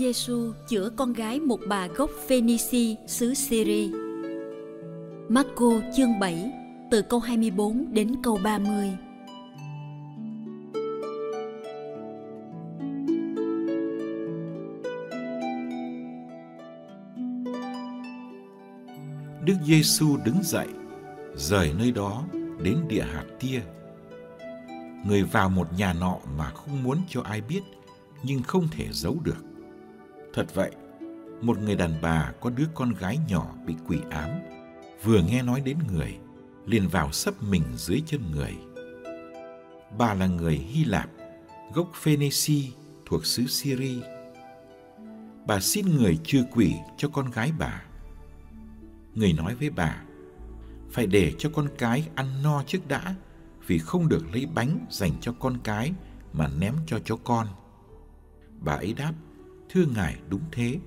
Giêsu chữa con gái một bà gốc Phoenici xứ syri Marco chương 7 từ câu 24 đến câu 30. Đức Giêsu đứng dậy, rời nơi đó đến địa hạt tia. Người vào một nhà nọ mà không muốn cho ai biết, nhưng không thể giấu được. Thật vậy, một người đàn bà có đứa con gái nhỏ bị quỷ ám, vừa nghe nói đến người, liền vào sấp mình dưới chân người. Bà là người Hy Lạp, gốc Phoenici thuộc xứ Syria. Bà xin người trừ quỷ cho con gái bà. Người nói với bà, phải để cho con cái ăn no trước đã, vì không được lấy bánh dành cho con cái mà ném cho chó con. Bà ấy đáp, thưa ngài đúng thế,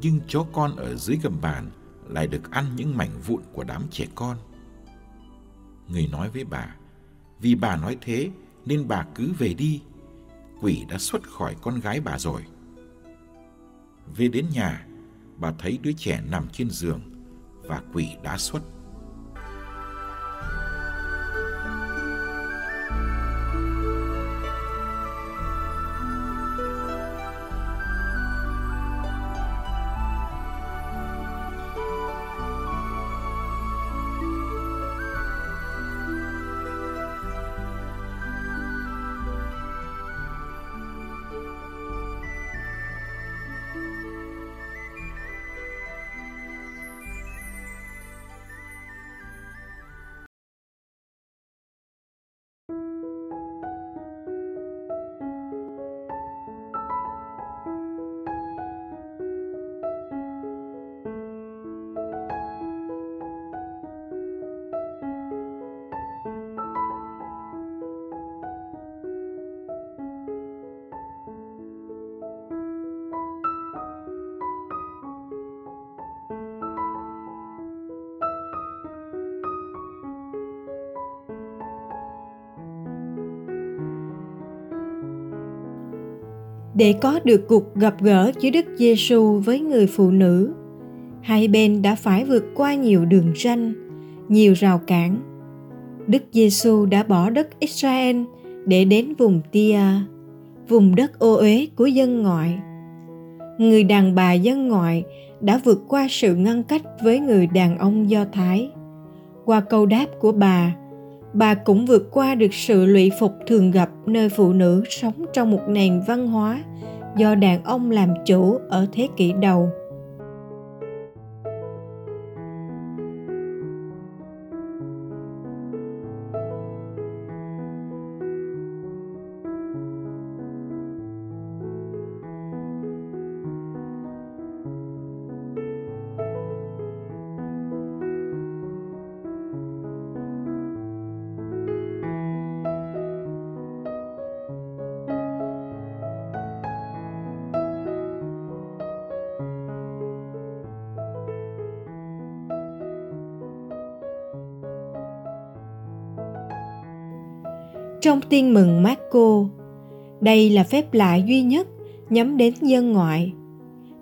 nhưng chó con ở dưới gầm bàn lại được ăn những mảnh vụn của đám trẻ con. Người nói với bà, vì bà nói thế nên bà cứ về đi, quỷ đã xuất khỏi con gái bà rồi. Về đến nhà, bà thấy đứa trẻ nằm trên giường và quỷ đã xuất. Để có được cuộc gặp gỡ giữa Đức Giêsu với người phụ nữ. Hai bên đã phải vượt qua nhiều đường ranh, nhiều rào cản. Đức Giêsu đã bỏ đất Israel để đến vùng Tia, vùng đất ô uế của dân ngoại. Người đàn bà dân ngoại đã vượt qua sự ngăn cách với người đàn ông Do Thái. Qua câu đáp của bà, bà cũng vượt qua được sự lụy phục thường gặp nơi phụ nữ sống trong một nền văn hóa do đàn ông làm chủ ở thế kỷ đầu. Trong tiên mừng Marco. Đây là phép lạ duy nhất nhắm đến dân ngoại.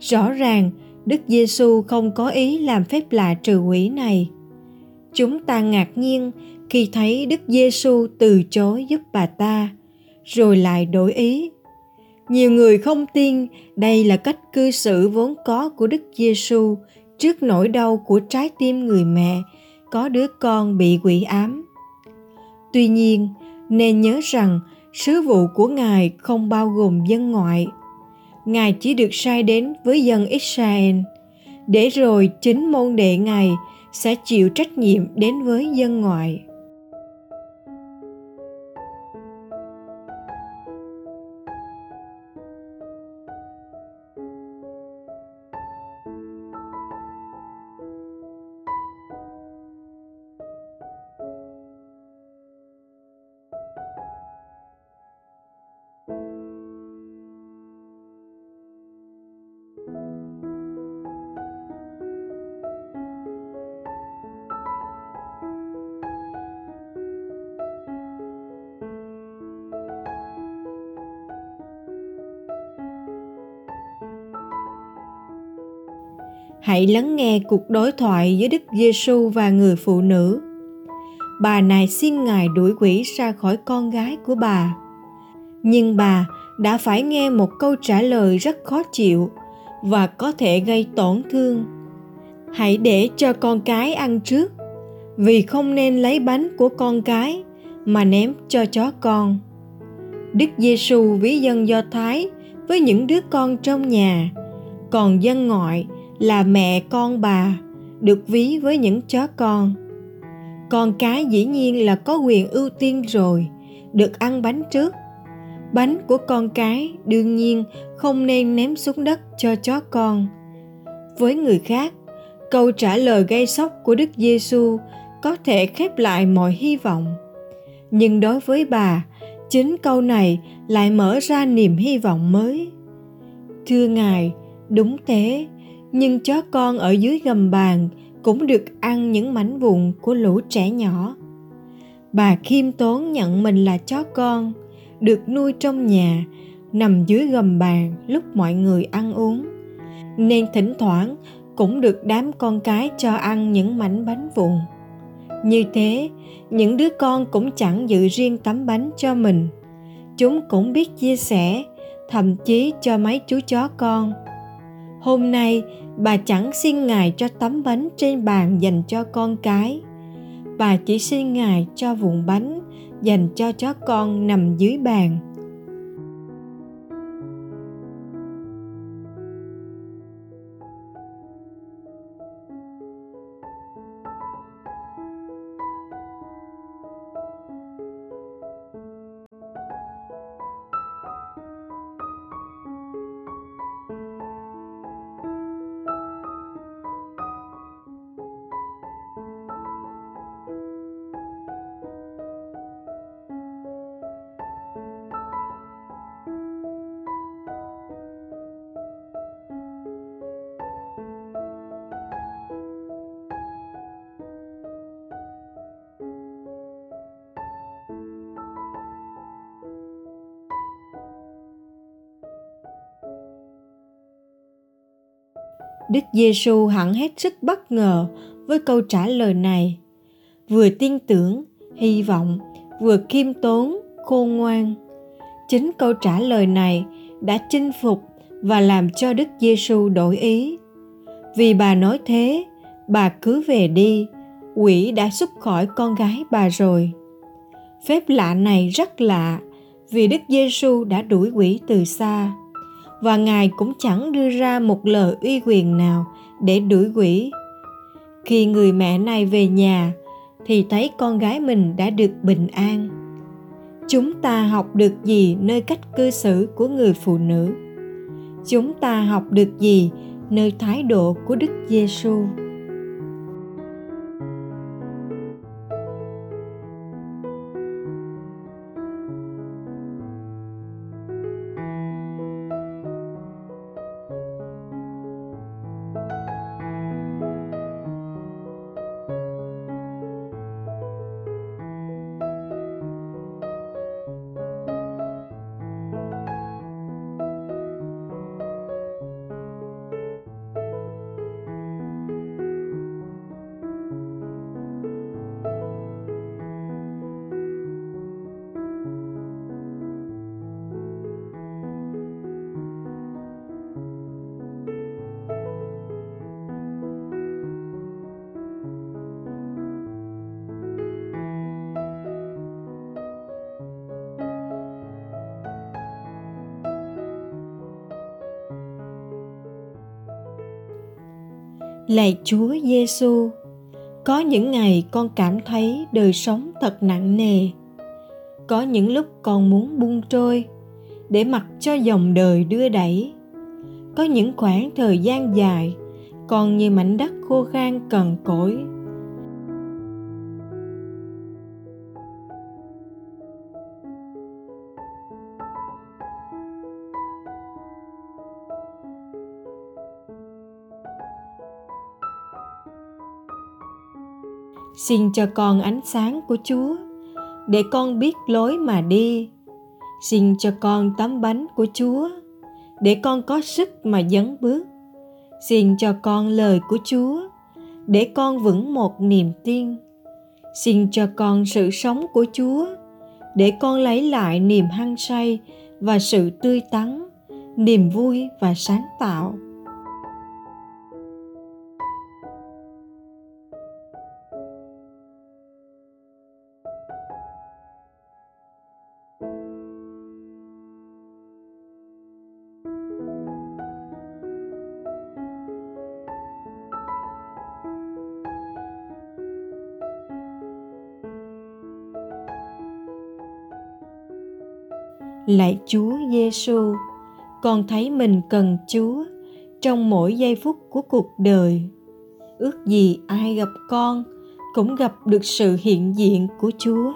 Rõ ràng Đức Giêsu không có ý làm phép lạ trừ quỷ này. Chúng ta ngạc nhiên khi thấy Đức Giêsu từ chối giúp bà ta, rồi lại đổi ý. Nhiều người không tin đây là cách cư xử vốn có của Đức Giêsu trước nỗi đau của trái tim người mẹ có đứa con bị quỷ ám. Tuy nhiên, nên nhớ rằng sứ vụ của Ngài không bao gồm dân ngoại. Ngài chỉ được sai đến với dân Israel, để rồi chính môn đệ Ngài sẽ chịu trách nhiệm đến với dân ngoại. Hãy lắng nghe cuộc đối thoại giữa Đức Giêsu và người phụ nữ. Bà này xin Ngài đuổi quỷ ra khỏi con gái của bà. Nhưng bà đã phải nghe một câu trả lời rất khó chịu và có thể gây tổn thương. Hãy để cho con cái ăn trước, vì không nên lấy bánh của con cái mà ném cho chó con. Đức Giêsu ví dân Do Thái với những đứa con trong nhà, còn dân ngoại là mẹ con bà được ví với những chó con. Con cái dĩ nhiên là có quyền ưu tiên rồi, được ăn bánh trước. Bánh của con cái đương nhiên không nên ném xuống đất cho chó con. Với người khác, câu trả lời gây sốc của Đức Giêsu có thể khép lại mọi hy vọng. Nhưng đối với bà, chính câu này lại mở ra niềm hy vọng mới thưa ngài đúng thế nhưng chó con ở dưới gầm bàn cũng được ăn những mảnh vụn của lũ trẻ nhỏ. Bà khiêm tốn nhận mình là chó con, được nuôi trong nhà, nằm dưới gầm bàn lúc mọi người ăn uống. Nên thỉnh thoảng cũng được đám con cái cho ăn những mảnh bánh vụn. Như thế, những đứa con cũng chẳng giữ riêng tấm bánh cho mình. Chúng cũng biết chia sẻ, thậm chí cho mấy chú chó con hôm nay, bà chẳng xin ngài cho tấm bánh trên bàn dành cho con cái. Bà chỉ xin ngài cho vụn bánh dành cho chó con nằm dưới bàn. Đức Giêsu hẳn hết sức bất ngờ với câu trả lời này. Vừa tin tưởng, hy vọng, vừa khiêm tốn, khôn ngoan. Chính câu trả lời này đã chinh phục và làm cho Đức Giêsu đổi ý. Vì bà nói thế, bà cứ về đi, quỷ đã xuất khỏi con gái bà rồi. Phép lạ này rất lạ, vì Đức Giêsu đã đuổi quỷ từ xa và ngài cũng chẳng đưa ra một lời uy quyền nào để đuổi quỷ. Khi người mẹ này về nhà, thì thấy con gái mình đã được bình an. Chúng ta học được gì nơi cách cư xử của người phụ nữ? Chúng ta học được gì nơi thái độ của đức giêsu Lạy Chúa Giêsu, có những ngày con cảm thấy đời sống thật nặng nề. Có những lúc con muốn buông trôi để mặc cho dòng đời đưa đẩy. Có những khoảng thời gian dài con như mảnh đất khô khan cần cỗi xin cho con ánh sáng của chúa để con biết lối mà đi xin cho con tấm bánh của chúa để con có sức mà dấn bước Xin cho con lời của Chúa để con vững một niềm tin. Xin cho con sự sống của Chúa để con lấy lại niềm hăng say và sự tươi tắn, niềm vui và sáng tạo. Lạy Chúa Giêsu, con thấy mình cần Chúa trong mỗi giây phút của cuộc đời. Ước gì ai gặp con cũng gặp được sự hiện diện của Chúa.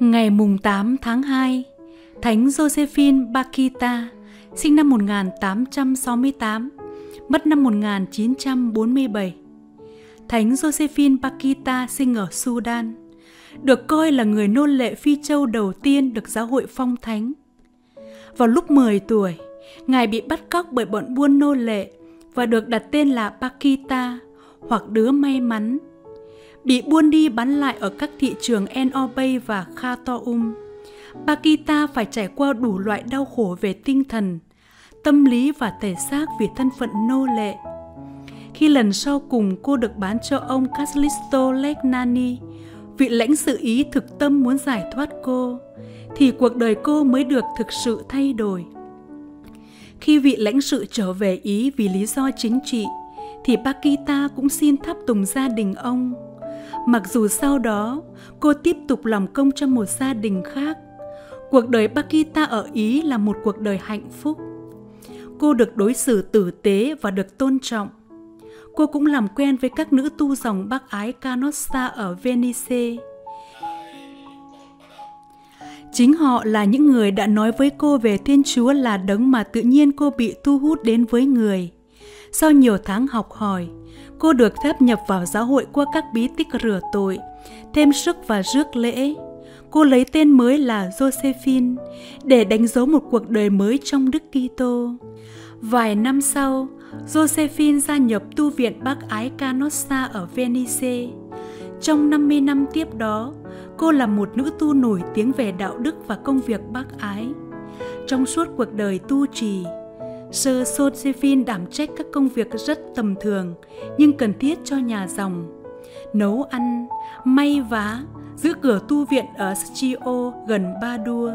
Ngày mùng 8 tháng 2, Thánh Josephine Bakita, sinh năm 1868, mất năm 1947. Thánh Josephine Bakita sinh ở Sudan, được coi là người nô lệ Phi Châu đầu tiên được giáo hội phong thánh. Vào lúc 10 tuổi, Ngài bị bắt cóc bởi bọn buôn nô lệ và được đặt tên là Bakita hoặc đứa may mắn bị buôn đi bán lại ở các thị trường Enobay và Khartoum. Pakita phải trải qua đủ loại đau khổ về tinh thần, tâm lý và thể xác vì thân phận nô lệ. Khi lần sau cùng cô được bán cho ông Caslisto Legnani, vị lãnh sự Ý thực tâm muốn giải thoát cô, thì cuộc đời cô mới được thực sự thay đổi. Khi vị lãnh sự trở về Ý vì lý do chính trị, thì Pakita cũng xin thắp tùng gia đình ông mặc dù sau đó cô tiếp tục làm công cho một gia đình khác cuộc đời Bakita ở Ý là một cuộc đời hạnh phúc. Cô được đối xử tử tế và được tôn trọng. Cô cũng làm quen với các nữ tu dòng bác ái Canossa ở Venice. Chính họ là những người đã nói với cô về Thiên Chúa là đấng mà tự nhiên cô bị thu hút đến với người. Sau nhiều tháng học hỏi, cô được phép nhập vào giáo hội qua các bí tích rửa tội, thêm sức và rước lễ. Cô lấy tên mới là Josephine để đánh dấu một cuộc đời mới trong Đức Kitô. Vài năm sau, Josephine gia nhập tu viện bác ái Canossa ở Venice. Trong 50 năm tiếp đó, cô là một nữ tu nổi tiếng về đạo đức và công việc bác ái. Trong suốt cuộc đời tu trì, Sơ Josephine đảm trách các công việc rất tầm thường nhưng cần thiết cho nhà dòng. Nấu ăn, may vá, giữ cửa tu viện ở Schio gần Ba Đua.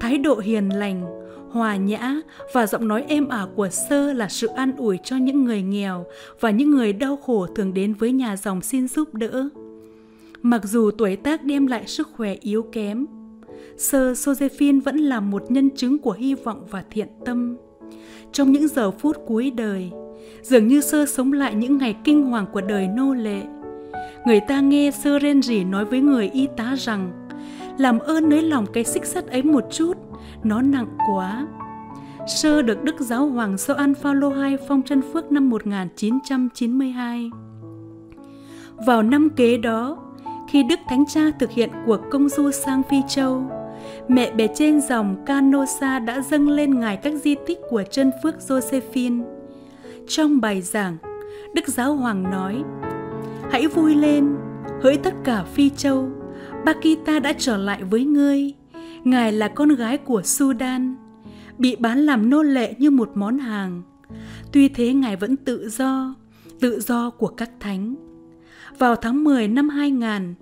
Thái độ hiền lành, hòa nhã và giọng nói êm ả của Sơ là sự an ủi cho những người nghèo và những người đau khổ thường đến với nhà dòng xin giúp đỡ. Mặc dù tuổi tác đem lại sức khỏe yếu kém, Sơ Josephine vẫn là một nhân chứng của hy vọng và thiện tâm trong những giờ phút cuối đời. Dường như sơ sống lại những ngày kinh hoàng của đời nô lệ. Người ta nghe sơ ren rỉ nói với người y tá rằng, làm ơn nới lòng cái xích sắt ấy một chút, nó nặng quá. Sơ được đức giáo hoàng Gioan Phaolô II phong chân phước năm 1992 vào năm kế đó, khi đức thánh cha thực hiện cuộc công du sang phi châu mẹ bé trên dòng Canosa đã dâng lên ngài các di tích của chân phước Josephine. Trong bài giảng, Đức Giáo Hoàng nói, Hãy vui lên, hỡi tất cả Phi Châu, Bakita đã trở lại với ngươi. Ngài là con gái của Sudan, bị bán làm nô lệ như một món hàng. Tuy thế Ngài vẫn tự do, tự do của các thánh. Vào tháng 10 năm 2000,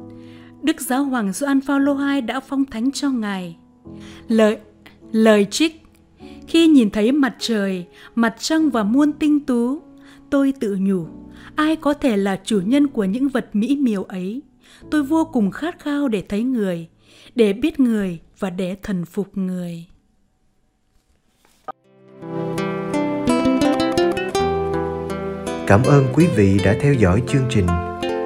Đức Giáo Hoàng Gioan Phaolô II đã phong thánh cho Ngài. Lời lời trích Khi nhìn thấy mặt trời, mặt trăng và muôn tinh tú, tôi tự nhủ, ai có thể là chủ nhân của những vật mỹ miều ấy. Tôi vô cùng khát khao để thấy người, để biết người và để thần phục người. Cảm ơn quý vị đã theo dõi chương trình.